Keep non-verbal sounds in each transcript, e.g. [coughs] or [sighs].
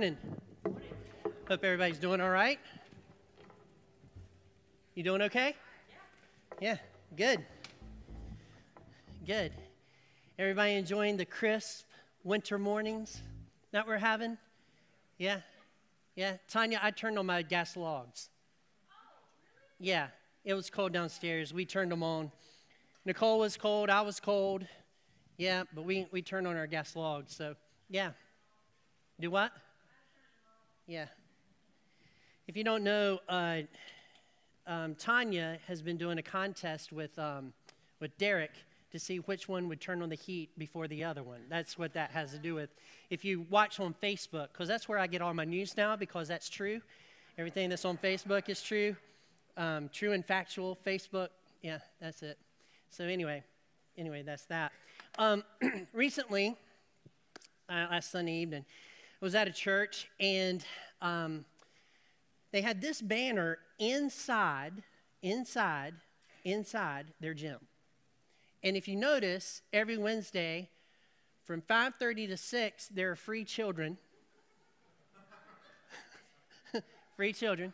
Morning. Hope everybody's doing all right. You doing okay? Yeah, good. Good. Everybody enjoying the crisp winter mornings that we're having? Yeah? Yeah. Tanya, I turned on my gas logs. Oh, yeah, it was cold downstairs. We turned them on. Nicole was cold. I was cold. Yeah, but we, we turned on our gas logs. So, yeah. Do what? Yeah. If you don't know, uh, um, Tanya has been doing a contest with, um, with Derek to see which one would turn on the heat before the other one. That's what that has to do with. If you watch on Facebook, because that's where I get all my news now, because that's true. Everything that's on Facebook is true. Um, true and factual. Facebook, yeah, that's it. So, anyway, anyway, that's that. Um, [clears throat] recently, uh, last Sunday evening, was at a church and um, they had this banner inside, inside, inside their gym. And if you notice, every Wednesday from 5:30 to 6, there are free children. [laughs] free children.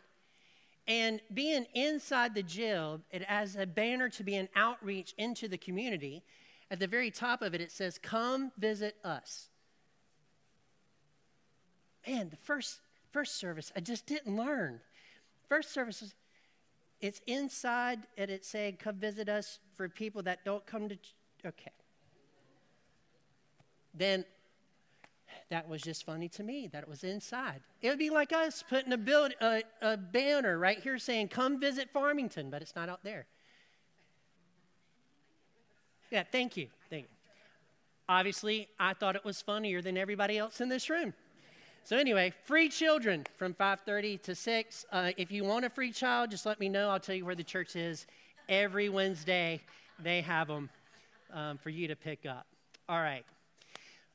And being inside the gym, it has a banner to be an outreach into the community. At the very top of it, it says, Come visit us. Man, the first, first service, I just didn't learn. First service, it's inside, and it said, Come visit us for people that don't come to. Ch-. Okay. Then that was just funny to me that it was inside. It would be like us putting a, build, a, a banner right here saying, Come visit Farmington, but it's not out there. Yeah, thank you. Thank you. Obviously, I thought it was funnier than everybody else in this room. So anyway, free children from 5:30 to 6. Uh, if you want a free child, just let me know. I'll tell you where the church is. Every Wednesday, they have them um, for you to pick up. All right.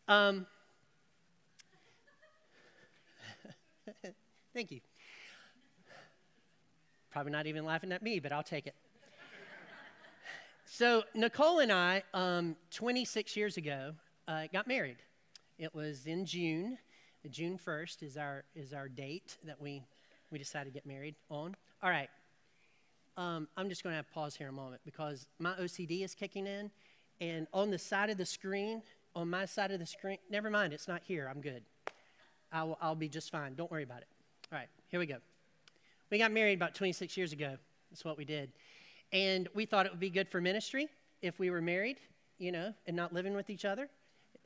Um, [laughs] thank you. Probably not even laughing at me, but I'll take it. So, Nicole and I, um, 26 years ago, uh, got married. It was in June. June 1st is our, is our date that we, we decided to get married on. All right. Um, I'm just going to have pause here a moment because my OCD is kicking in. And on the side of the screen, on my side of the screen, never mind, it's not here. I'm good. I'll, I'll be just fine. Don't worry about it. All right, here we go. We got married about 26 years ago. That's what we did. And we thought it would be good for ministry if we were married, you know, and not living with each other.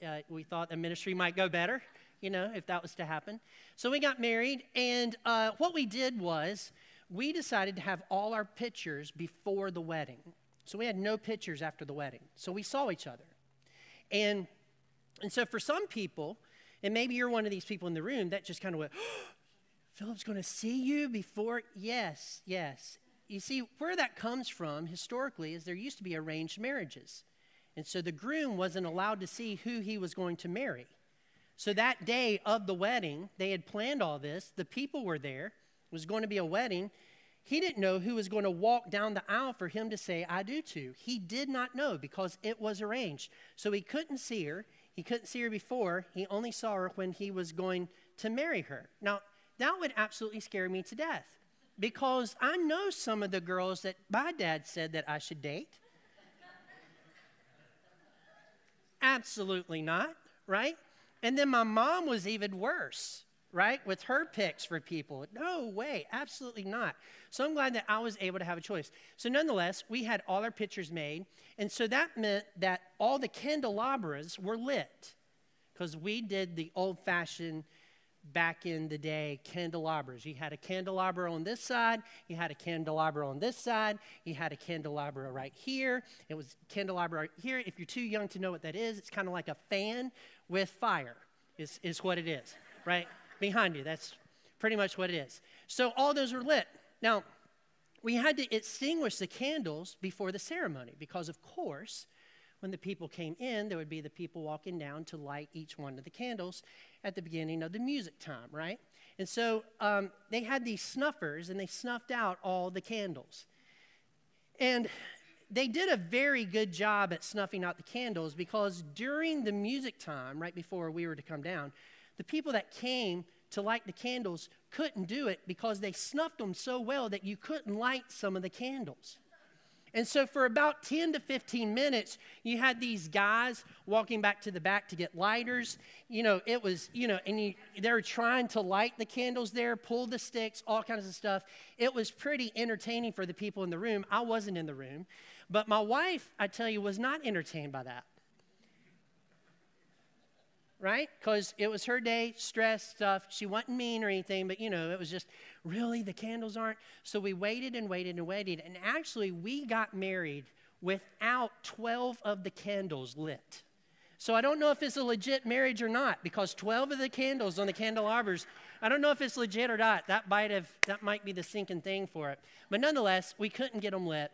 Uh, we thought the ministry might go better, you know, if that was to happen. So we got married, and uh, what we did was we decided to have all our pictures before the wedding. So we had no pictures after the wedding. So we saw each other. And, and so for some people, and maybe you're one of these people in the room that just kind of went, oh, [gasps] Philip's going to see you before? Yes, yes you see, where that comes from historically is there used to be arranged marriages. And so the groom wasn't allowed to see who he was going to marry. So that day of the wedding, they had planned all this. The people were there. It was going to be a wedding. He didn't know who was going to walk down the aisle for him to say, I do to. He did not know because it was arranged. So he couldn't see her. He couldn't see her before. He only saw her when he was going to marry her. Now, that would absolutely scare me to death because I know some of the girls that my dad said that I should date. Absolutely not, right? And then my mom was even worse, right? With her picks for people. No way, absolutely not. So I'm glad that I was able to have a choice. So, nonetheless, we had all our pictures made. And so that meant that all the candelabras were lit because we did the old fashioned back in the day candelabras. You had a candelabra on this side, you had a candelabra on this side, you had a candelabra right here. It was candelabra right here. If you're too young to know what that is, it's kind of like a fan with fire, is, is what it is, right? Behind you. That's pretty much what it is. So all those were lit. Now, we had to extinguish the candles before the ceremony because, of course, when the people came in, there would be the people walking down to light each one of the candles at the beginning of the music time, right? And so um, they had these snuffers and they snuffed out all the candles. And they did a very good job at snuffing out the candles because during the music time, right before we were to come down, the people that came to light the candles couldn't do it because they snuffed them so well that you couldn't light some of the candles. And so, for about 10 to 15 minutes, you had these guys walking back to the back to get lighters. You know, it was, you know, and they were trying to light the candles there, pull the sticks, all kinds of stuff. It was pretty entertaining for the people in the room. I wasn't in the room. But my wife, I tell you, was not entertained by that right? Because it was her day, stress stuff. She wasn't mean or anything, but you know, it was just really the candles aren't. So we waited and waited and waited. And actually, we got married without 12 of the candles lit. So I don't know if it's a legit marriage or not because 12 of the candles on the candelabras, I don't know if it's legit or not. That might have that might be the sinking thing for it. But nonetheless, we couldn't get them lit.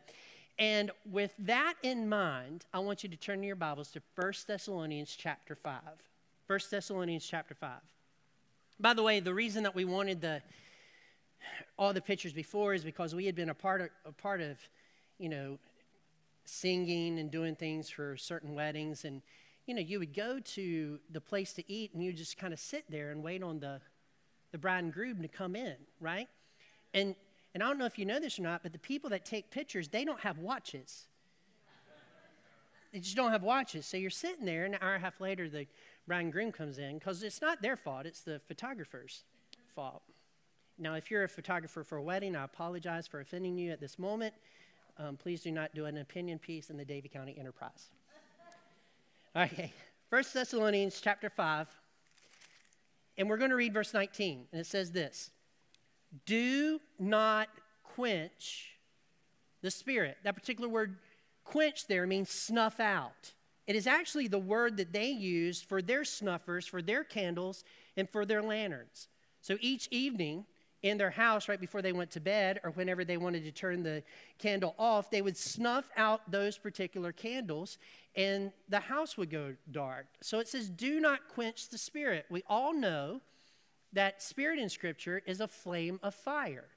And with that in mind, I want you to turn your Bibles to 1 Thessalonians chapter 5. 1 Thessalonians chapter 5. By the way, the reason that we wanted the all the pictures before is because we had been a part of, a part of you know, singing and doing things for certain weddings. And, you know, you would go to the place to eat and you just kind of sit there and wait on the, the bride and groom to come in, right? And, and I don't know if you know this or not, but the people that take pictures, they don't have watches. They just don't have watches. So you're sitting there, and an hour and a half later, the bride and groom comes in because it's not their fault, it's the photographer's fault. Now, if you're a photographer for a wedding, I apologize for offending you at this moment. Um, please do not do an opinion piece in the Davie County Enterprise. Okay, First Thessalonians chapter 5, and we're going to read verse 19, and it says this Do not quench the spirit. That particular word quench there means snuff out. It is actually the word that they used for their snuffers, for their candles, and for their lanterns. So each evening in their house, right before they went to bed, or whenever they wanted to turn the candle off, they would snuff out those particular candles and the house would go dark. So it says, Do not quench the spirit. We all know that spirit in Scripture is a flame of fire.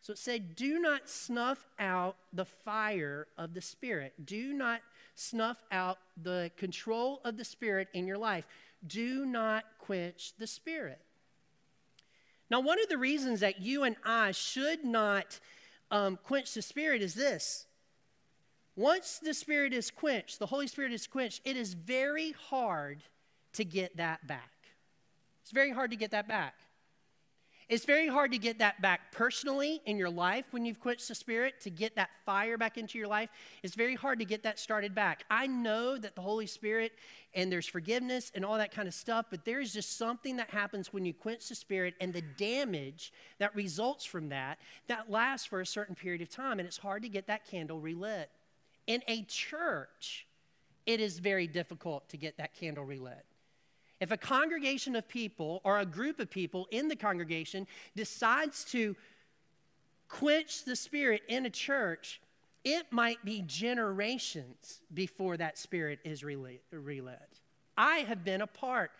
So it said, Do not snuff out the fire of the Spirit. Do not snuff out the control of the Spirit in your life. Do not quench the Spirit. Now, one of the reasons that you and I should not um, quench the Spirit is this. Once the Spirit is quenched, the Holy Spirit is quenched, it is very hard to get that back. It's very hard to get that back. It's very hard to get that back personally in your life when you've quenched the Spirit, to get that fire back into your life. It's very hard to get that started back. I know that the Holy Spirit and there's forgiveness and all that kind of stuff, but there's just something that happens when you quench the Spirit and the damage that results from that that lasts for a certain period of time, and it's hard to get that candle relit. In a church, it is very difficult to get that candle relit. If a congregation of people or a group of people in the congregation decides to quench the spirit in a church, it might be generations before that spirit is relit. I have been a part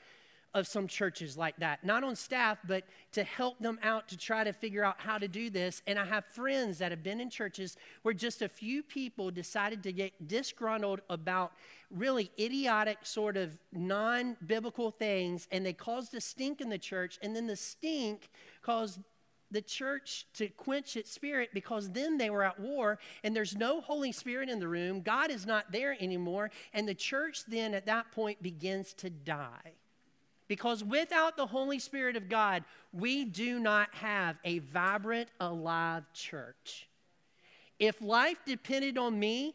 of some churches like that, not on staff, but to help them out to try to figure out how to do this. And I have friends that have been in churches where just a few people decided to get disgruntled about really idiotic, sort of non biblical things, and they caused a stink in the church, and then the stink caused the church to quench its spirit because then they were at war and there's no Holy Spirit in the room. God is not there anymore. And the church then at that point begins to die. Because without the Holy Spirit of God, we do not have a vibrant, alive church. If life depended on me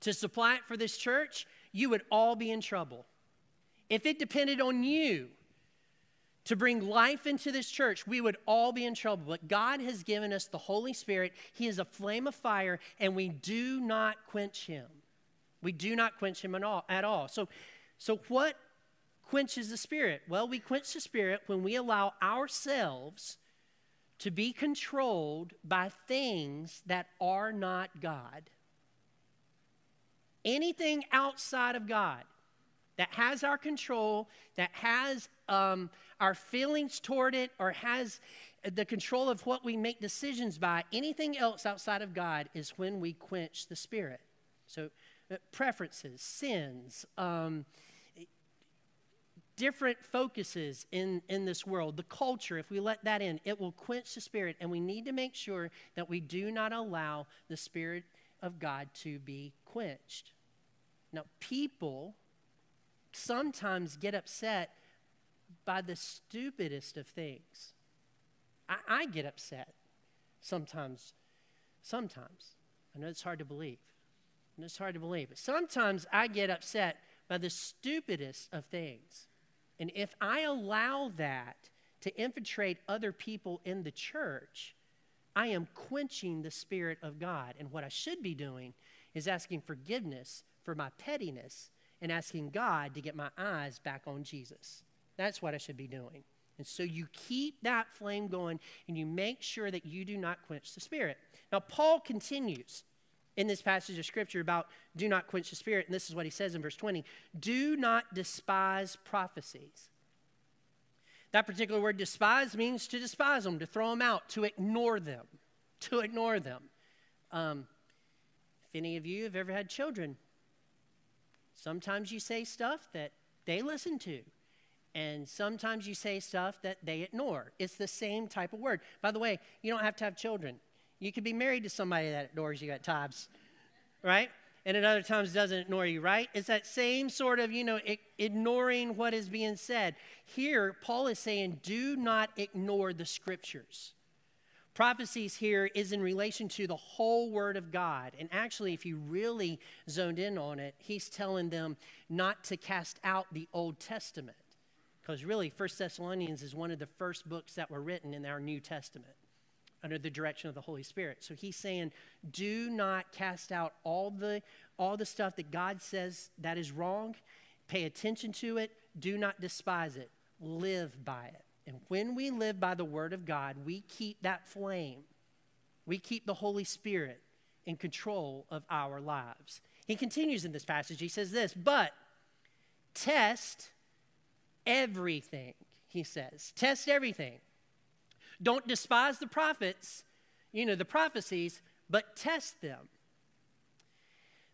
to supply it for this church, you would all be in trouble. If it depended on you to bring life into this church, we would all be in trouble. But God has given us the Holy Spirit. He is a flame of fire, and we do not quench him. We do not quench him at all. At all. So, so what quenches the spirit? Well, we quench the spirit when we allow ourselves to be controlled by things that are not God. Anything outside of God that has our control, that has um, our feelings toward it, or has the control of what we make decisions by, anything else outside of God is when we quench the spirit. So, uh, preferences, sins, um, different focuses in, in this world, the culture, if we let that in, it will quench the spirit. And we need to make sure that we do not allow the spirit of God to be quenched. Now, people sometimes get upset by the stupidest of things. I, I get upset sometimes. Sometimes. I know it's hard to believe. I know it's hard to believe. But sometimes I get upset by the stupidest of things. And if I allow that to infiltrate other people in the church, I am quenching the Spirit of God. And what I should be doing is asking forgiveness for my pettiness and asking God to get my eyes back on Jesus. That's what I should be doing. And so you keep that flame going and you make sure that you do not quench the Spirit. Now, Paul continues in this passage of scripture about do not quench the spirit. And this is what he says in verse 20 do not despise prophecies. That particular word despise means to despise them, to throw them out, to ignore them, to ignore them. Um, if any of you have ever had children, sometimes you say stuff that they listen to. And sometimes you say stuff that they ignore. It's the same type of word. By the way, you don't have to have children. You could be married to somebody that ignores you at times, right? And at other times doesn't ignore you, right? It's that same sort of, you know, ignoring what is being said. Here, Paul is saying, do not ignore the scriptures. Prophecies here is in relation to the whole Word of God. And actually, if you really zoned in on it, he's telling them not to cast out the Old Testament. Because really, First Thessalonians is one of the first books that were written in our New Testament under the direction of the Holy Spirit. So he's saying, do not cast out all the all the stuff that God says that is wrong. Pay attention to it. Do not despise it. Live by it. And when we live by the word of God, we keep that flame. We keep the Holy Spirit in control of our lives. He continues in this passage. He says this, but test everything, he says. Test everything. Don't despise the prophets, you know, the prophecies, but test them.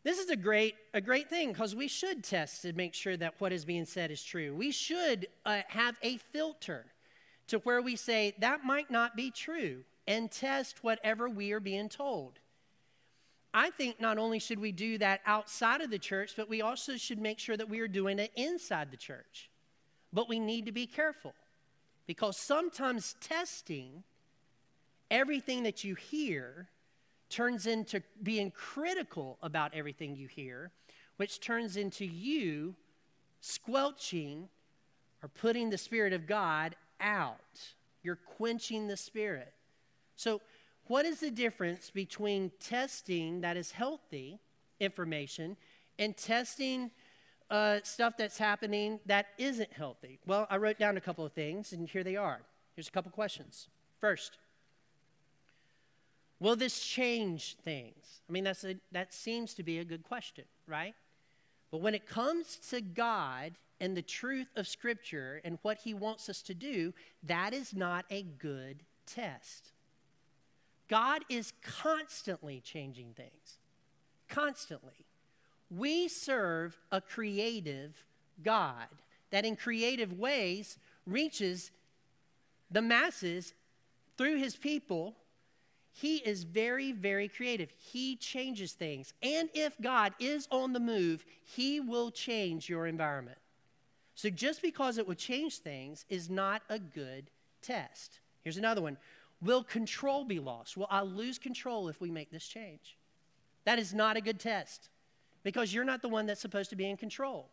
This is a great, a great thing because we should test to make sure that what is being said is true. We should uh, have a filter to where we say that might not be true and test whatever we are being told. I think not only should we do that outside of the church, but we also should make sure that we are doing it inside the church. But we need to be careful. Because sometimes testing everything that you hear turns into being critical about everything you hear, which turns into you squelching or putting the Spirit of God out. You're quenching the Spirit. So, what is the difference between testing that is healthy information and testing uh, stuff that's happening that isn't healthy? Well, I wrote down a couple of things, and here they are. Here's a couple questions. First, will this change things? I mean, that's a, that seems to be a good question, right? But when it comes to God and the truth of Scripture and what He wants us to do, that is not a good test. God is constantly changing things, constantly. We serve a creative God that, in creative ways, reaches the masses through his people. He is very, very creative. He changes things. And if God is on the move, he will change your environment. So just because it will change things is not a good test. Here's another one Will control be lost? Will I lose control if we make this change? That is not a good test because you're not the one that's supposed to be in control.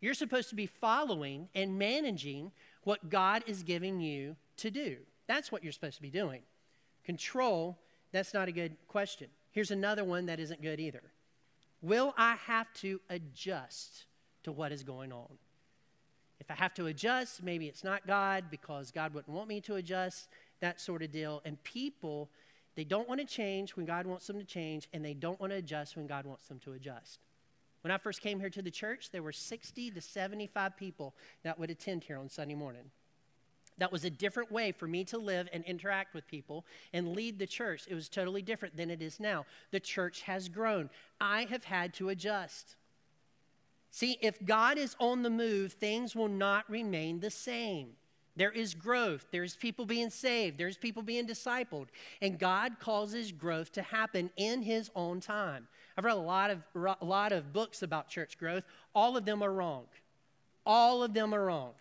You're supposed to be following and managing what God is giving you to do. That's what you're supposed to be doing. Control, that's not a good question. Here's another one that isn't good either. Will I have to adjust to what is going on? If I have to adjust, maybe it's not God because God wouldn't want me to adjust, that sort of deal. And people they don't want to change when God wants them to change, and they don't want to adjust when God wants them to adjust. When I first came here to the church, there were 60 to 75 people that would attend here on Sunday morning. That was a different way for me to live and interact with people and lead the church. It was totally different than it is now. The church has grown. I have had to adjust. See, if God is on the move, things will not remain the same. There is growth. There's people being saved. There's people being discipled. And God causes growth to happen in His own time. I've read a lot of, a lot of books about church growth. All of them are wrong. All of them are wrong.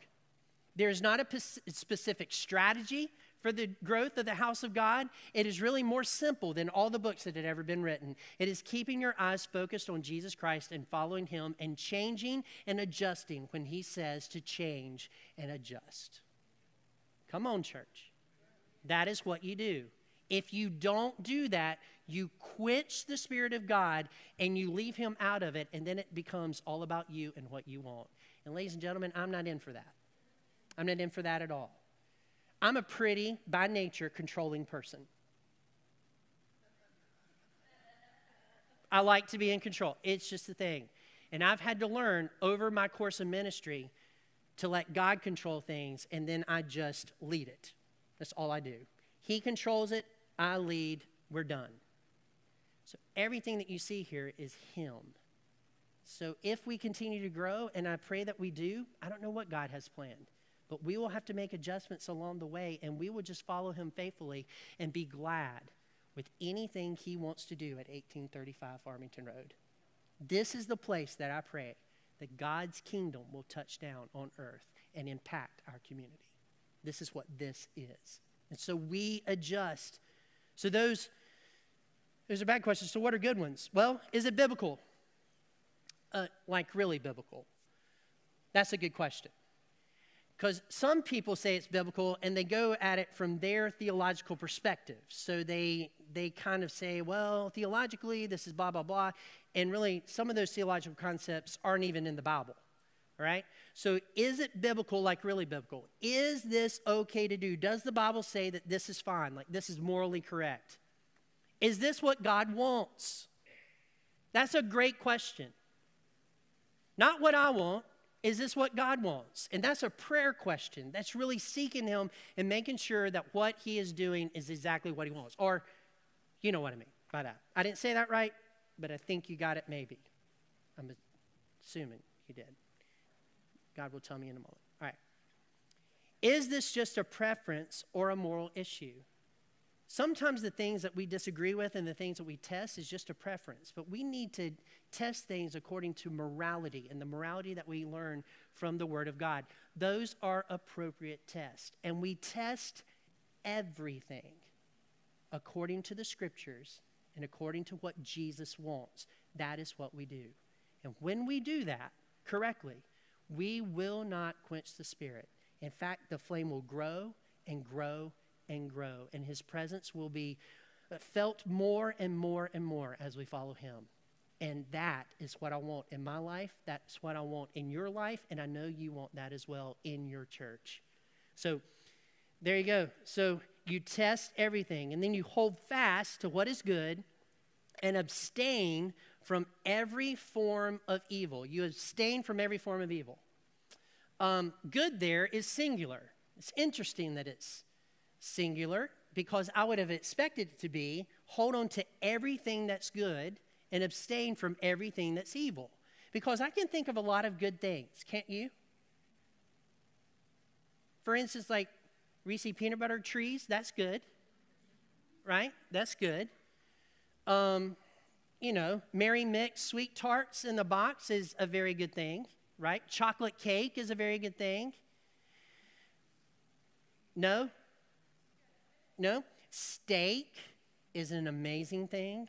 There's not a specific strategy for the growth of the house of God. It is really more simple than all the books that had ever been written. It is keeping your eyes focused on Jesus Christ and following Him and changing and adjusting when He says to change and adjust. Come on, church. That is what you do. If you don't do that, you quench the Spirit of God and you leave Him out of it, and then it becomes all about you and what you want. And, ladies and gentlemen, I'm not in for that. I'm not in for that at all. I'm a pretty, by nature, controlling person. I like to be in control. It's just the thing. And I've had to learn over my course of ministry to let God control things, and then I just lead it. That's all I do. He controls it, I lead, we're done. So everything that you see here is Him. So if we continue to grow, and I pray that we do, I don't know what God has planned. But we will have to make adjustments along the way, and we will just follow him faithfully and be glad with anything he wants to do at 1835 Farmington Road. This is the place that I pray that God's kingdom will touch down on earth and impact our community. This is what this is. And so we adjust. So those those are bad questions. So what are good ones? Well, is it biblical? Uh, like really biblical? That's a good question. Because some people say it's biblical and they go at it from their theological perspective. So they, they kind of say, well, theologically, this is blah, blah, blah. And really, some of those theological concepts aren't even in the Bible. right? So is it biblical, like really biblical? Is this okay to do? Does the Bible say that this is fine, like this is morally correct? Is this what God wants? That's a great question. Not what I want, is this what God wants? And that's a prayer question. That's really seeking Him and making sure that what He is doing is exactly what He wants. Or, you know what I mean by that. I didn't say that right, but I think you got it maybe. I'm assuming you did. God will tell me in a moment. All right. Is this just a preference or a moral issue? Sometimes the things that we disagree with and the things that we test is just a preference, but we need to test things according to morality and the morality that we learn from the Word of God. Those are appropriate tests. And we test everything according to the Scriptures and according to what Jesus wants. That is what we do. And when we do that correctly, we will not quench the Spirit. In fact, the flame will grow and grow and grow, and his presence will be felt more and more and more as we follow him. And that is what I want in my life. That's what I want in your life. And I know you want that as well in your church. So there you go. So you test everything, and then you hold fast to what is good and abstain from every form of evil. You abstain from every form of evil. Um, good there is singular. It's interesting that it's singular, because I would have expected it to be hold on to everything that's good and abstain from everything that's evil. Because I can think of a lot of good things, can't you? For instance, like Reese peanut butter trees, that's good, right? That's good. Um, you know, Mary Mix sweet tarts in the box is a very good thing, right? Chocolate cake is a very good thing. No? No? Steak is an amazing thing.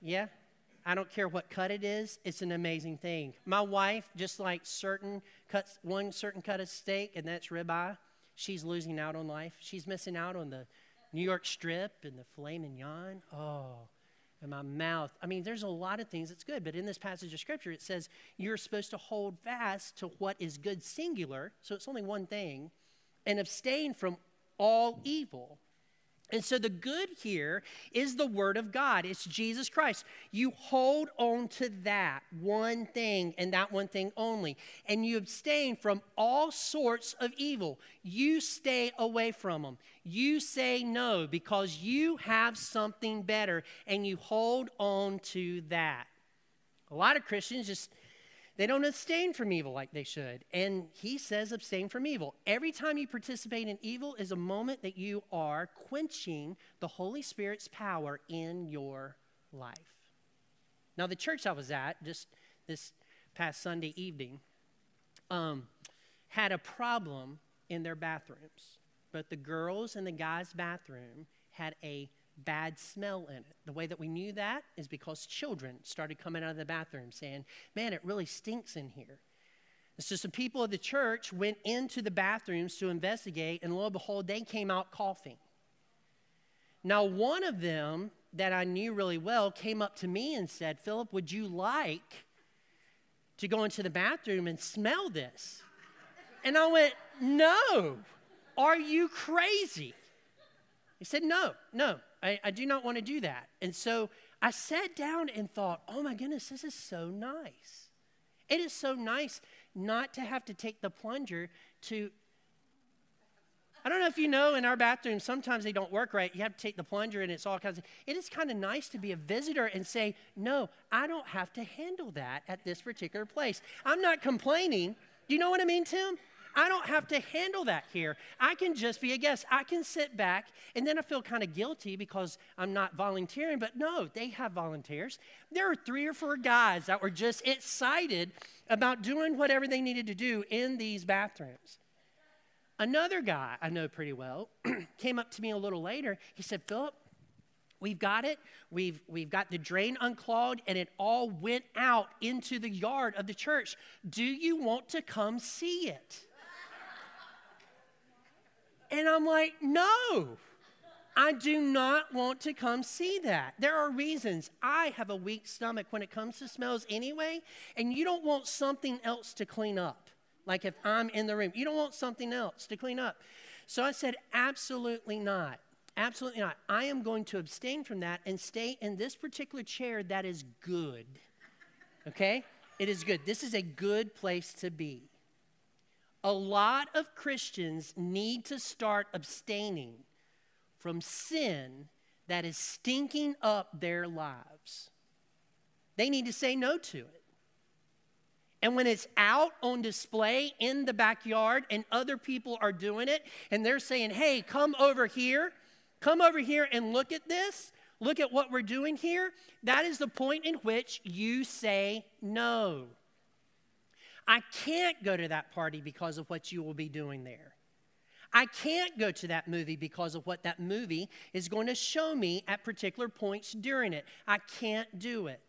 Yeah? I don't care what cut it is, it's an amazing thing. My wife, just like certain cuts, one certain cut of steak, and that's ribeye, she's losing out on life. She's missing out on the New York strip and the filet mignon. Oh, and my mouth. I mean, there's a lot of things that's good, but in this passage of scripture, it says you're supposed to hold fast to what is good singular, so it's only one thing, and abstain from all evil. And so the good here is the Word of God. It's Jesus Christ. You hold on to that one thing and that one thing only. And you abstain from all sorts of evil. You stay away from them. You say no because you have something better and you hold on to that. A lot of Christians just They don't abstain from evil like they should. And he says, abstain from evil. Every time you participate in evil is a moment that you are quenching the Holy Spirit's power in your life. Now, the church I was at just this past Sunday evening um, had a problem in their bathrooms. Both the girls' and the guys' bathroom had a bad smell in it. The way that we knew that is because children started coming out of the bathroom saying, Man, it really stinks in here. And so some people of the church went into the bathrooms to investigate, and lo and behold, they came out coughing. Now, one of them that I knew really well came up to me and said, Philip, would you like to go into the bathroom and smell this? And I went, No, are you crazy? He said, No, no, I, I do not want to do that. And so I sat down and thought, Oh my goodness, this is so nice. It is so nice not to have to take the plunger to I don't know if you know in our bathroom, sometimes they don't work right. You have to take the plunger and it's all kinds of. It is kind of nice to be a visitor and say, no, I don't have to handle that at this particular place. I'm not complaining. Do you know what I mean, Tim? I don't have to handle that here. I can just be a guest. I can sit back and then I feel kind of guilty because I'm not volunteering, but no, they have volunteers. There are three or four guys that were just excited about doing whatever they needed to do in these bathrooms. Another guy I know pretty well [clears throat] came up to me a little later. He said, Philip, we've got it. We've, we've got the drain unclogged, and it all went out into the yard of the church. Do you want to come see it? And I'm like, no. I do not want to come see that. There are reasons. I have a weak stomach when it comes to smells anyway, and you don't want something else to clean up. Like if I'm in the room, you don't want something else to clean up. So I said, absolutely not. Absolutely not. I am going to abstain from that and stay in this particular chair that is good. Okay? It is good. This is a good place to be. A lot of Christians need to start abstaining from sin that is stinking up their lives. They need to say no to it. And when it's out on display in the backyard and other people are doing it and they're saying, hey, come over here, come over here and look at this, look at what we're doing here, that is the point in which you say no. I can't go to that party because of what you will be doing there. I can't go to that movie because of what that movie is going to show me at particular points during it. I can't do it.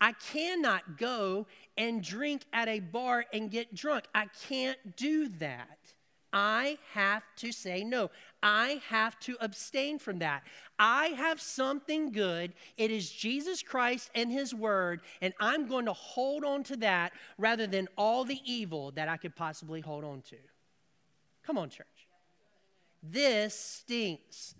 I cannot go and drink at a bar and get drunk. I can't do that. I have to say no. I have to abstain from that. I have something good. It is Jesus Christ and His Word, and I'm going to hold on to that rather than all the evil that I could possibly hold on to. Come on, church. This stinks.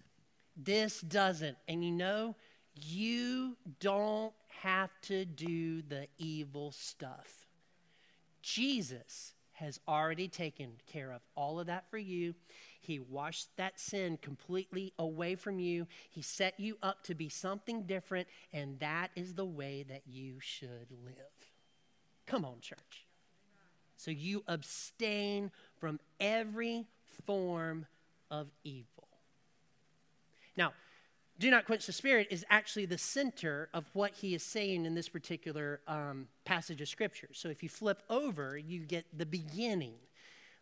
This doesn't. And you know, you don't have to do the evil stuff. Jesus has already taken care of all of that for you. He washed that sin completely away from you. He set you up to be something different, and that is the way that you should live. Come on, church. So you abstain from every form of evil. Now, do not quench the spirit is actually the center of what he is saying in this particular um, passage of scripture. So if you flip over, you get the beginning,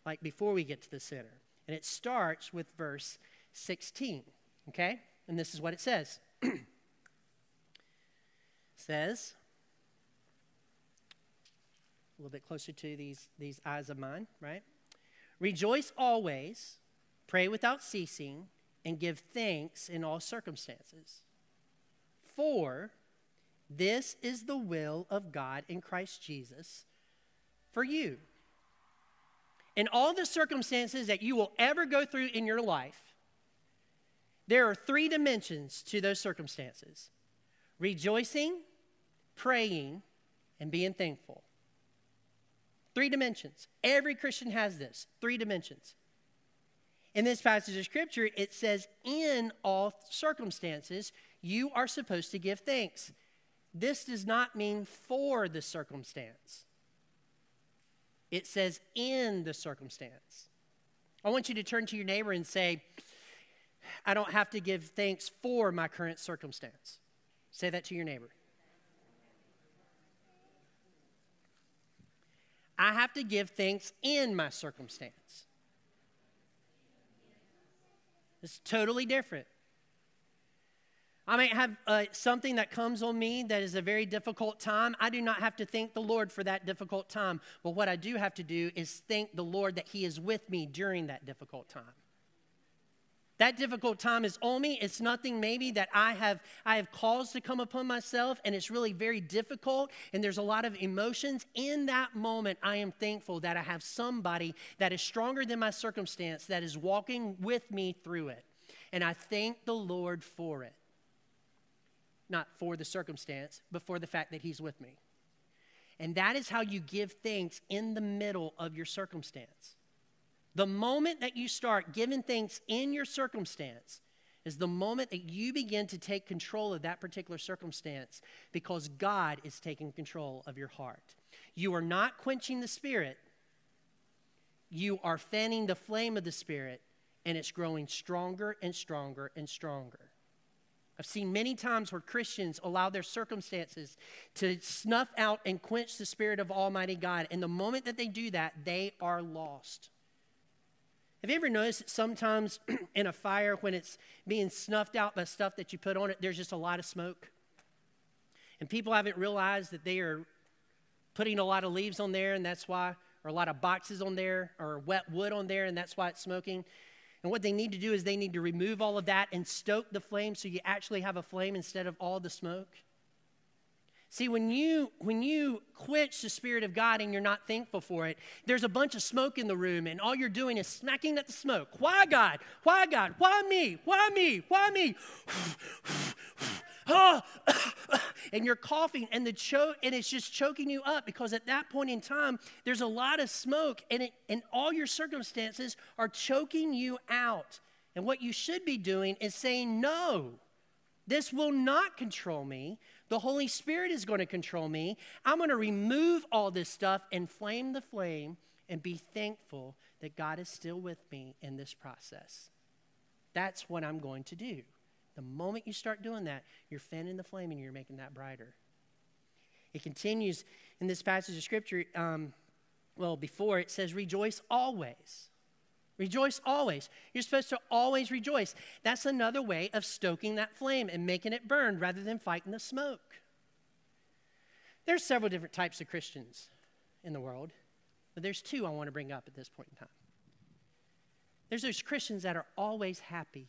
like before we get to the center. And it starts with verse 16, okay? And this is what it says. it [clears throat] says, a little bit closer to these, these eyes of mine, right? Rejoice always, pray without ceasing and give thanks in all circumstances. For this is the will of God in Christ Jesus for you. In all the circumstances that you will ever go through in your life, there are three dimensions to those circumstances rejoicing, praying, and being thankful. Three dimensions. Every Christian has this three dimensions. In this passage of scripture, it says, in all circumstances, you are supposed to give thanks. This does not mean for the circumstance. it says in the circumstance. I want you to turn to your neighbor and say, I don't have to give thanks for my current circumstance. Say that to your neighbor. I have to give thanks in my circumstance. It's totally different. I might have uh, something that comes on me that is a very difficult time. I do not have to thank the Lord for that difficult time. But what I do have to do is thank the Lord that He is with me during that difficult time. That difficult time is on me. It's nothing maybe that I have I have caused to come upon myself and it's really very difficult and there's a lot of emotions. In that moment, I am thankful that I have somebody that is stronger than my circumstance that is walking with me through it. And I thank the Lord for it. Not for the circumstance, but for the fact that he's with me. And that is how you give thanks in the middle of your circumstance. The moment that you start giving thanks in your circumstance is the moment that you begin to take control of that particular circumstance because God is taking control of your heart. You are not quenching the Spirit, you are fanning the flame of the Spirit, and it's growing stronger and stronger and stronger. I've seen many times where Christians allow their circumstances to snuff out and quench the Spirit of Almighty God. And the moment that they do that, they are lost. Have you ever noticed that sometimes [clears throat] in a fire, when it's being snuffed out by stuff that you put on it, there's just a lot of smoke? And people haven't realized that they are putting a lot of leaves on there, and that's why, or a lot of boxes on there, or wet wood on there, and that's why it's smoking. And what they need to do is they need to remove all of that and stoke the flame so you actually have a flame instead of all the smoke. See, when you when you quench the spirit of God and you're not thankful for it, there's a bunch of smoke in the room, and all you're doing is smacking at the smoke. Why God? Why God? Why me? Why me? Why me? [sighs] Ah. [coughs] and you're coughing, and the choke, and it's just choking you up because at that point in time, there's a lot of smoke, and it, and all your circumstances are choking you out. And what you should be doing is saying, No, this will not control me. The Holy Spirit is going to control me. I'm going to remove all this stuff and flame the flame and be thankful that God is still with me in this process. That's what I'm going to do. The moment you start doing that, you're fanning the flame and you're making that brighter. It continues in this passage of Scripture. Um, well, before it says, rejoice always. Rejoice always. You're supposed to always rejoice. That's another way of stoking that flame and making it burn rather than fighting the smoke. There's several different types of Christians in the world, but there's two I want to bring up at this point in time. There's those Christians that are always happy.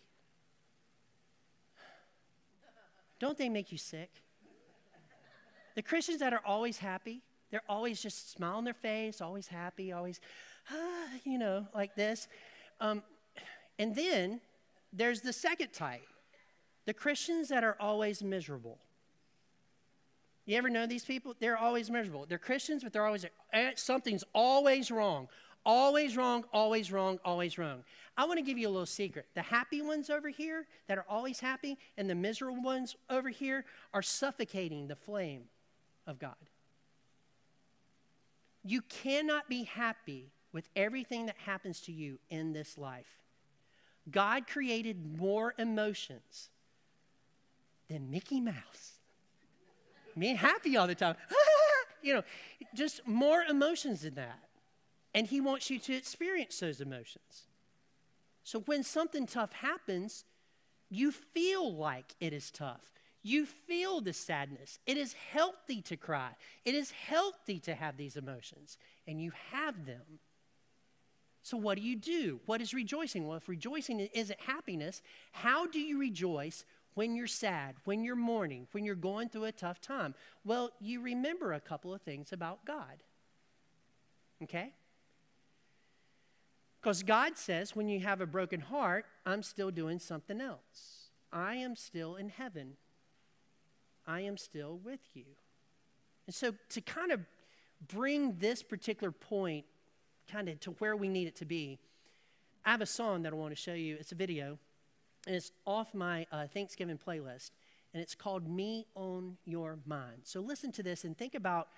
Don't they make you sick? The Christians that are always happy, they're always just smiling their face, always happy, always, ah, [sighs] you know, like this. Um, and then there's the second type the Christians that are always miserable. You ever know these people? They're always miserable. They're Christians, but they're always, eh, something's always wrong. Always wrong, always wrong, always wrong. I want to give you a little secret. The happy ones over here that are always happy and the miserable ones over here are suffocating the flame of God. You cannot be happy with everything that happens to you in this life. God created more emotions than Mickey Mouse. Being happy all the time. [laughs] you know, just more emotions than that. And He wants you to experience those emotions. So when something tough happens, you feel like it is tough. You feel the sadness. It is healthy to cry. It is healthy to have these emotions, and you have them. So, what do you do? What is rejoicing? Well, if rejoicing isn't happiness, how do you rejoice when you're sad, when you're mourning, when you're going through a tough time? Well, you remember a couple of things about God. Okay? Because God says, when you have a broken heart, I'm still doing something else. I am still in heaven. I am still with you. And so, to kind of bring this particular point kind of to where we need it to be, I have a song that I want to show you. It's a video, and it's off my uh, Thanksgiving playlist, and it's called Me on Your Mind. So, listen to this and think about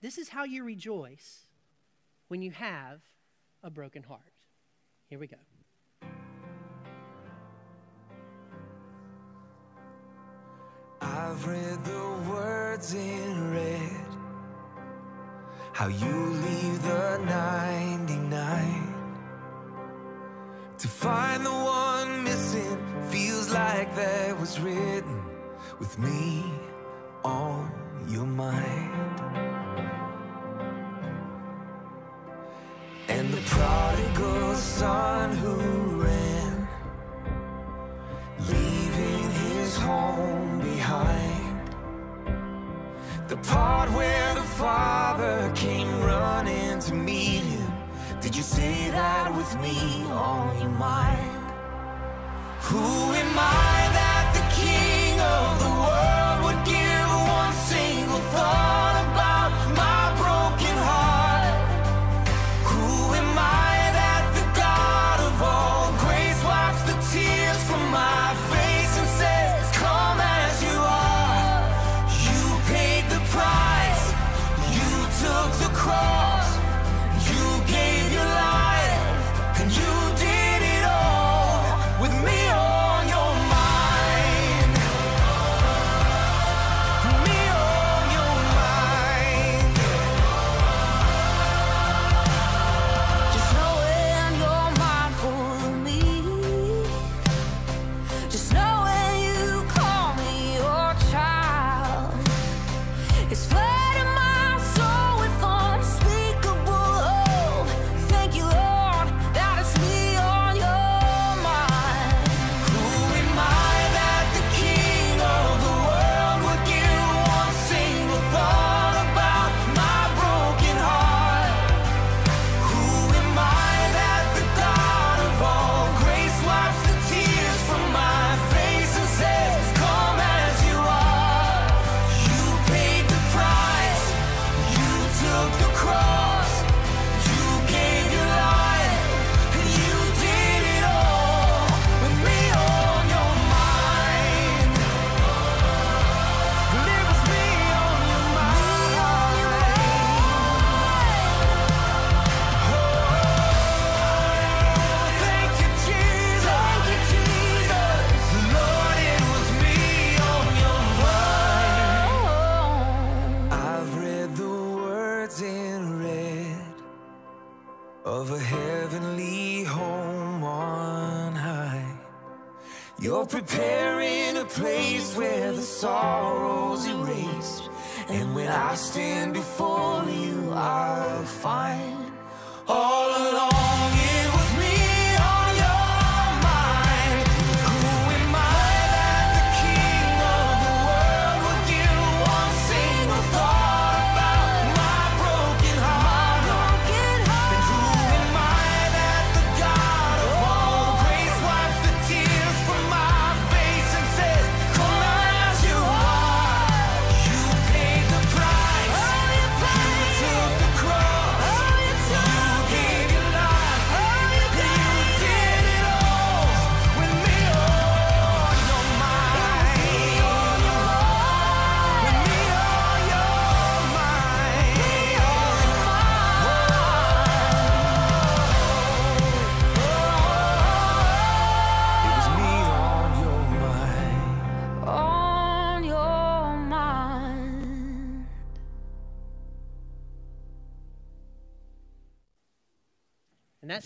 this is how you rejoice when you have a broken heart. Here we go. I've read the words in red, how you leave the 99 to find the one missing. Feels like that was written with me on your mind. Say that with me oh, on your mind? Who am I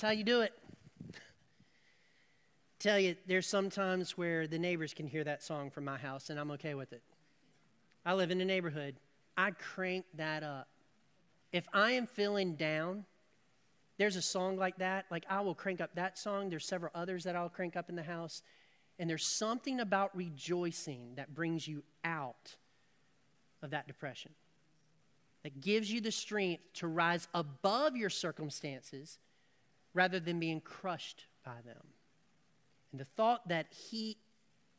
how you do it. Tell you, there's some times where the neighbors can hear that song from my house, and I'm okay with it. I live in a neighborhood. I crank that up. If I am feeling down, there's a song like that. Like I will crank up that song. There's several others that I'll crank up in the house. And there's something about rejoicing that brings you out of that depression, that gives you the strength to rise above your circumstances rather than being crushed by them. And the thought that he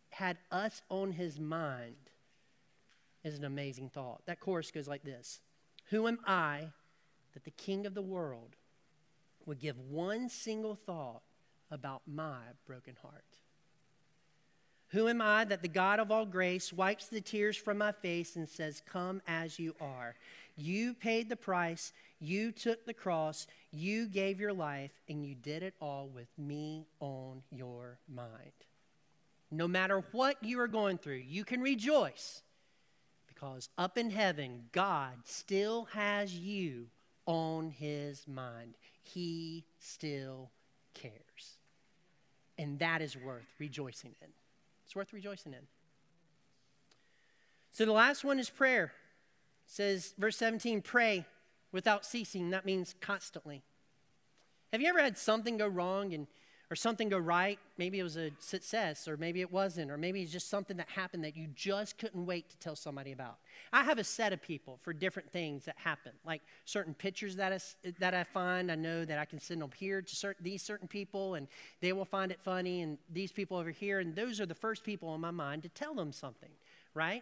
had us on his mind is an amazing thought. That chorus goes like this Who am I that the king of the world would give one single thought about my broken heart? Who am I that the God of all grace wipes the tears from my face and says, Come as you are? You paid the price, You took the cross, you gave your life, and you did it all with me on your mind. No matter what you are going through, you can rejoice because up in heaven, God still has you on his mind. He still cares. And that is worth rejoicing in. It's worth rejoicing in. So the last one is prayer. It says, verse 17, pray without ceasing. That means constantly. Have you ever had something go wrong and or something go right? Maybe it was a success, or maybe it wasn't, or maybe it's just something that happened that you just couldn't wait to tell somebody about. I have a set of people for different things that happen, like certain pictures that I, that I find. I know that I can send them here to certain, these certain people, and they will find it funny, and these people over here, and those are the first people on my mind to tell them something, right?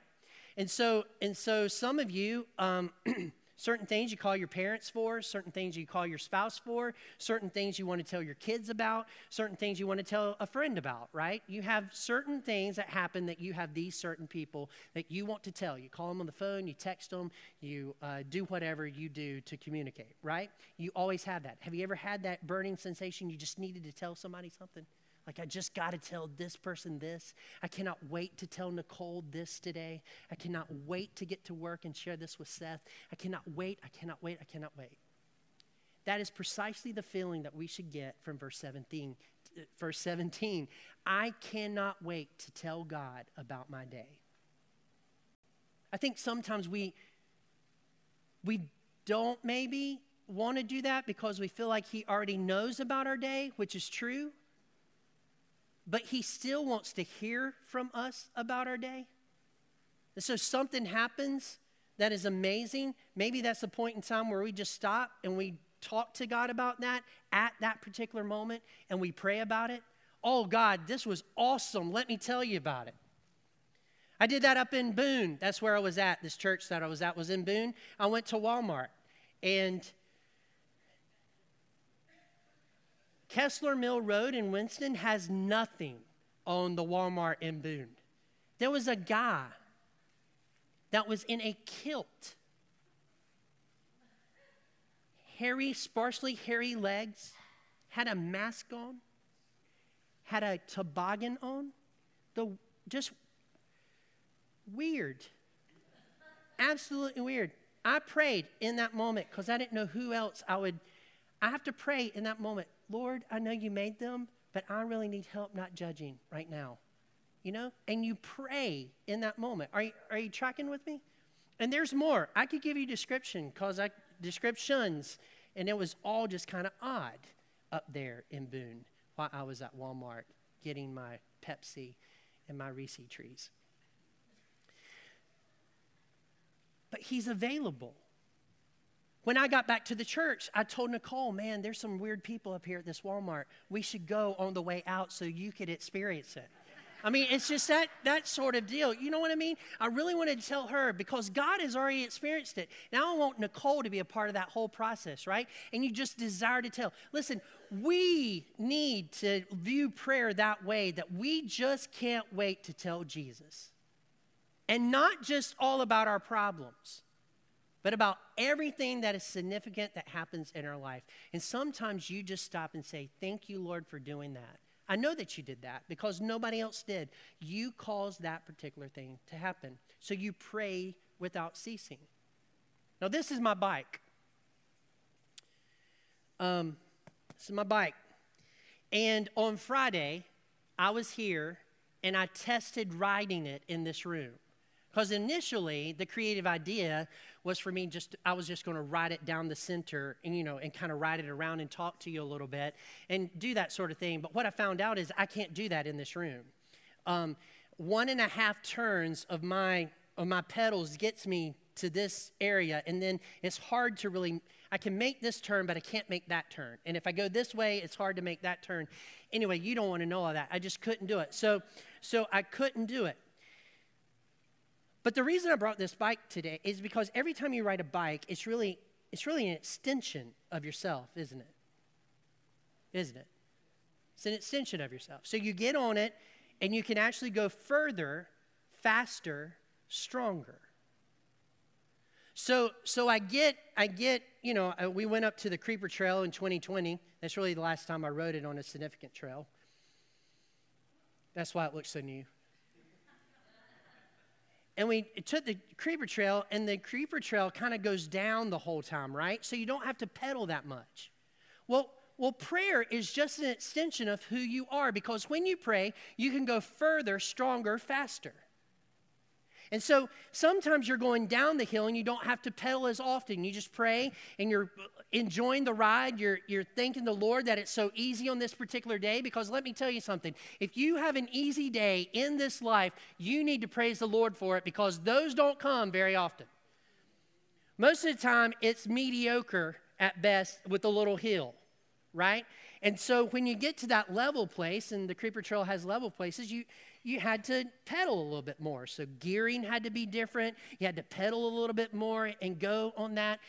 And so, and so some of you, um, [clears throat] certain things you call your parents for, certain things you call your spouse for, certain things you want to tell your kids about, certain things you want to tell a friend about, right? You have certain things that happen that you have these certain people that you want to tell. You call them on the phone, you text them, you uh, do whatever you do to communicate, right? You always have that. Have you ever had that burning sensation you just needed to tell somebody something? Like, I just got to tell this person this. I cannot wait to tell Nicole this today. I cannot wait to get to work and share this with Seth. I cannot wait. I cannot wait. I cannot wait. That is precisely the feeling that we should get from verse 17. Verse 17 I cannot wait to tell God about my day. I think sometimes we, we don't maybe want to do that because we feel like He already knows about our day, which is true but he still wants to hear from us about our day. And so something happens that is amazing. Maybe that's the point in time where we just stop and we talk to God about that at that particular moment and we pray about it. Oh, God, this was awesome. Let me tell you about it. I did that up in Boone. That's where I was at. This church that I was at was in Boone. I went to Walmart and Kester Mill Road in Winston has nothing on the Walmart in Boone. There was a guy that was in a kilt, hairy, sparsely hairy legs, had a mask on, had a toboggan on. The just weird. Absolutely weird. I prayed in that moment because I didn't know who else I would. I have to pray in that moment. Lord, I know you made them, but I really need help not judging right now. You know? And you pray in that moment. Are you, are you tracking with me? And there's more. I could give you description because I descriptions, and it was all just kind of odd up there in Boone while I was at Walmart getting my Pepsi and my Reese trees. But he's available. When I got back to the church, I told Nicole, man, there's some weird people up here at this Walmart. We should go on the way out so you could experience it. I mean, it's just that that sort of deal. You know what I mean? I really wanted to tell her because God has already experienced it. Now I want Nicole to be a part of that whole process, right? And you just desire to tell. Listen, we need to view prayer that way that we just can't wait to tell Jesus. And not just all about our problems but about everything that is significant that happens in our life. And sometimes you just stop and say, Thank you, Lord, for doing that. I know that you did that because nobody else did. You caused that particular thing to happen. So you pray without ceasing. Now, this is my bike. Um, this is my bike. And on Friday, I was here and I tested riding it in this room. Because initially, the creative idea was for me just, I was just going to ride it down the center and, you know, and kind of ride it around and talk to you a little bit and do that sort of thing. But what I found out is I can't do that in this room. Um, one and a half turns of my, of my pedals gets me to this area, and then it's hard to really, I can make this turn, but I can't make that turn. And if I go this way, it's hard to make that turn. Anyway, you don't want to know all that. I just couldn't do it. So, so I couldn't do it. But the reason I brought this bike today is because every time you ride a bike, it's really, it's really an extension of yourself, isn't it? Isn't it? It's an extension of yourself. So you get on it and you can actually go further, faster, stronger. So, so I get, I get, you know, uh, we went up to the Creeper Trail in 2020. That's really the last time I rode it on a significant trail. That's why it looks so new. And we took the Creeper Trail, and the Creeper Trail kind of goes down the whole time, right? So you don't have to pedal that much. Well, well, prayer is just an extension of who you are because when you pray, you can go further, stronger, faster. And so sometimes you're going down the hill and you don't have to pedal as often. You just pray and you're enjoying the ride. You're, you're thanking the Lord that it's so easy on this particular day. Because let me tell you something if you have an easy day in this life, you need to praise the Lord for it because those don't come very often. Most of the time, it's mediocre at best with a little hill, right? And so when you get to that level place, and the Creeper Trail has level places, you, you had to pedal a little bit more. So gearing had to be different. You had to pedal a little bit more and go on that.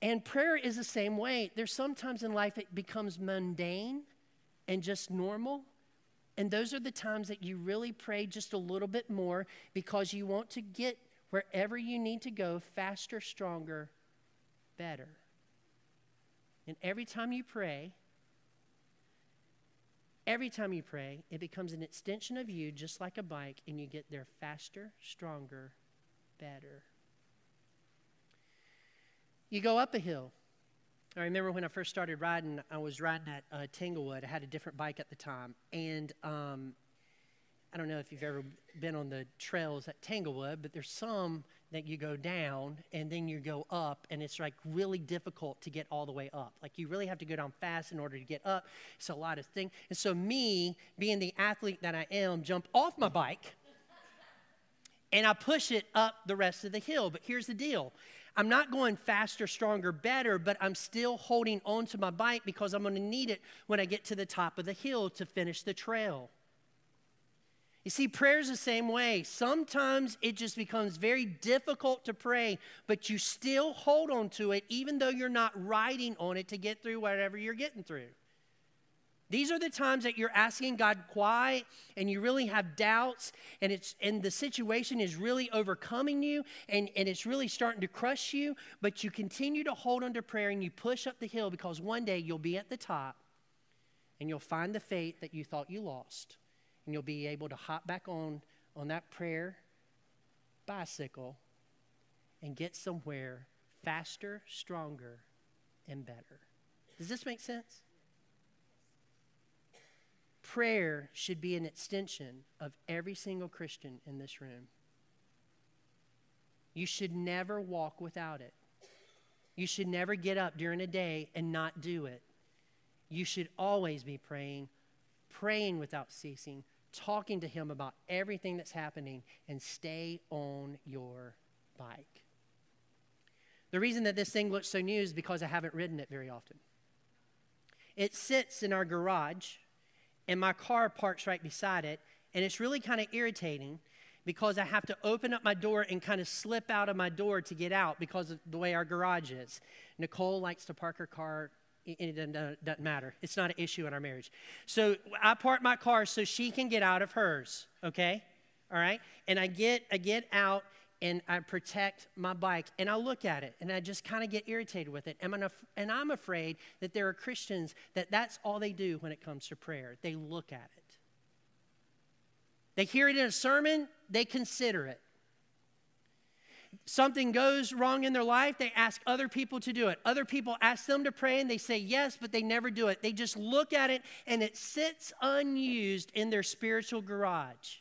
And prayer is the same way. There's sometimes in life it becomes mundane and just normal. And those are the times that you really pray just a little bit more because you want to get wherever you need to go faster, stronger, better. And every time you pray, Every time you pray, it becomes an extension of you, just like a bike, and you get there faster, stronger, better. You go up a hill. I remember when I first started riding, I was riding at uh, Tanglewood. I had a different bike at the time. And um, I don't know if you've ever been on the trails at Tanglewood, but there's some that you go down and then you go up, and it's like really difficult to get all the way up. Like you really have to go down fast in order to get up. It's a lot of things. And so, me, being the athlete that I am, jump off my bike and I push it up the rest of the hill. But here's the deal I'm not going faster, stronger, better, but I'm still holding on to my bike because I'm going to need it when I get to the top of the hill to finish the trail. You see, prayer is the same way. Sometimes it just becomes very difficult to pray, but you still hold on to it even though you're not riding on it to get through whatever you're getting through. These are the times that you're asking God why and you really have doubts and it's and the situation is really overcoming you and, and it's really starting to crush you, but you continue to hold on to prayer and you push up the hill because one day you'll be at the top and you'll find the faith that you thought you lost and you'll be able to hop back on on that prayer bicycle and get somewhere faster, stronger, and better. Does this make sense? Prayer should be an extension of every single Christian in this room. You should never walk without it. You should never get up during a day and not do it. You should always be praying, praying without ceasing, talking to Him about everything that's happening, and stay on your bike. The reason that this thing looks so new is because I haven't ridden it very often. It sits in our garage, and my car parks right beside it, and it's really kind of irritating because I have to open up my door and kind of slip out of my door to get out because of the way our garage is. Nicole likes to park her car it doesn't, doesn't matter. It's not an issue in our marriage. So I park my car so she can get out of hers, okay? All right? And I get, I get out and I protect my bike and I look at it and I just kind of get irritated with it. And I'm, and I'm afraid that there are Christians that that's all they do when it comes to prayer. They look at it. They hear it in a sermon, they consider it something goes wrong in their life, they ask other people to do it. Other people ask them to pray and they say yes, but they never do it. They just look at it and it sits unused in their spiritual garage.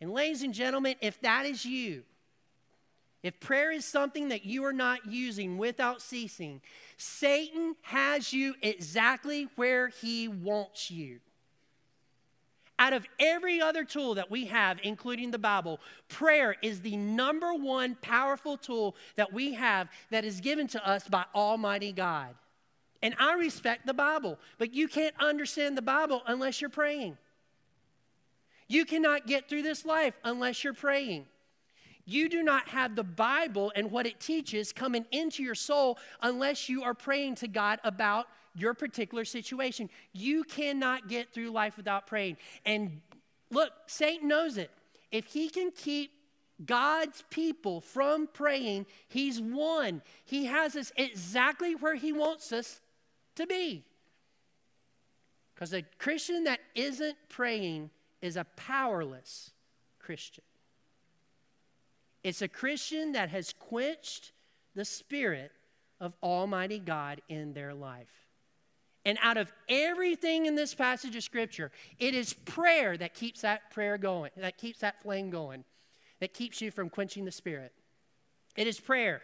And, ladies and gentlemen, if that is you, if prayer is something that you are not using without ceasing, Satan has you exactly where he wants you. Out of every other tool that we have, including the Bible, prayer is the number one powerful tool that we have that is given to us by Almighty God. And I respect the Bible, but you can't understand the Bible unless you're praying. You cannot get through this life unless you're praying. You do not have the Bible and what it teaches coming into your soul unless you are praying to God about your particular situation. You cannot get through life without praying. And look, Satan knows it. If he can keep God's people from praying. He's won. He has us exactly where He wants us to be. Because a Christian that isn't praying is a powerless Christian. It's a Christian that has quenched the Spirit of Almighty God in their life. And out of everything in this passage of Scripture, it is prayer that keeps that prayer going, that keeps that flame going, that keeps you from quenching the Spirit. It is prayer.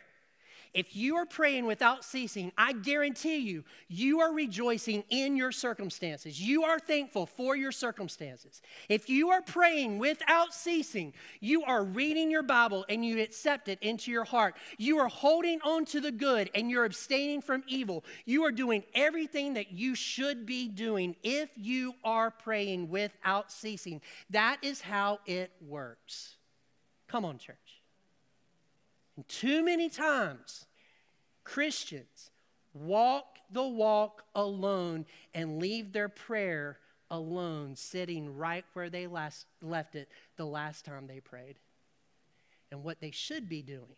If you are praying without ceasing, I guarantee you, you are rejoicing in your circumstances. You are thankful for your circumstances. If you are praying without ceasing, you are reading your Bible and you accept it into your heart. You are holding on to the good and you're abstaining from evil. You are doing everything that you should be doing if you are praying without ceasing. That is how it works. Come on, church. And too many times, Christians walk the walk alone and leave their prayer alone, sitting right where they last left it the last time they prayed. And what they should be doing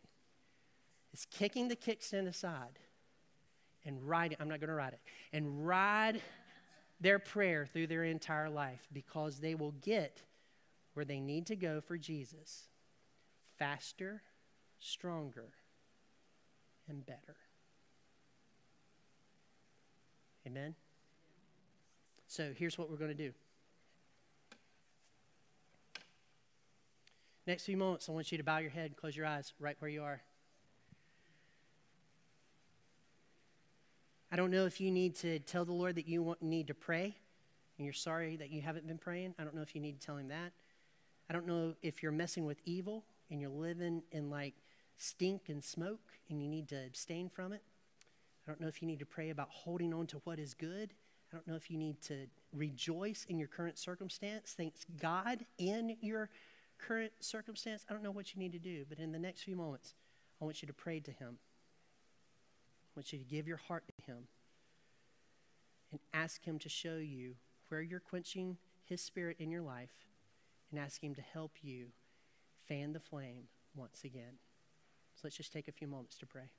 is kicking the kickstand aside and riding, I'm not going to ride it, and ride their prayer through their entire life because they will get where they need to go for Jesus faster stronger, and better. Amen? So here's what we're going to do. Next few moments, I want you to bow your head and close your eyes right where you are. I don't know if you need to tell the Lord that you want, need to pray and you're sorry that you haven't been praying. I don't know if you need to tell him that. I don't know if you're messing with evil and you're living in like stink and smoke and you need to abstain from it. I don't know if you need to pray about holding on to what is good. I don't know if you need to rejoice in your current circumstance, Thanks God in your current circumstance. I don't know what you need to do, but in the next few moments, I want you to pray to Him. I want you to give your heart to Him and ask Him to show you where you're quenching His Spirit in your life and ask Him to help you fan the flame once again. Let's just take a few moments to pray.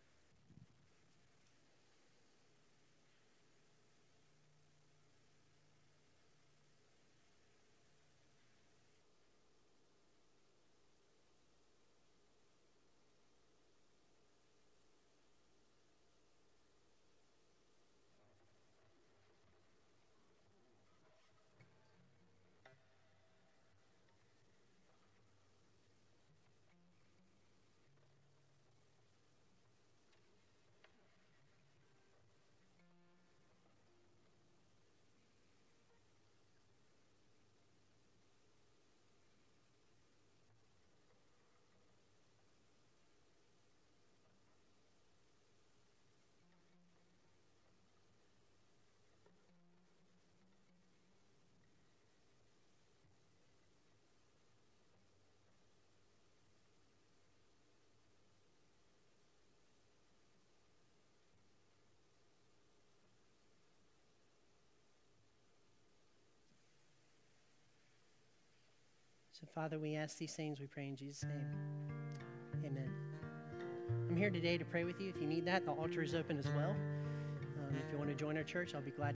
So, Father, we ask these things, we pray in Jesus' name. Amen. I'm here today to pray with you. If you need that, the altar is open as well. Um, if you want to join our church, I'll be glad.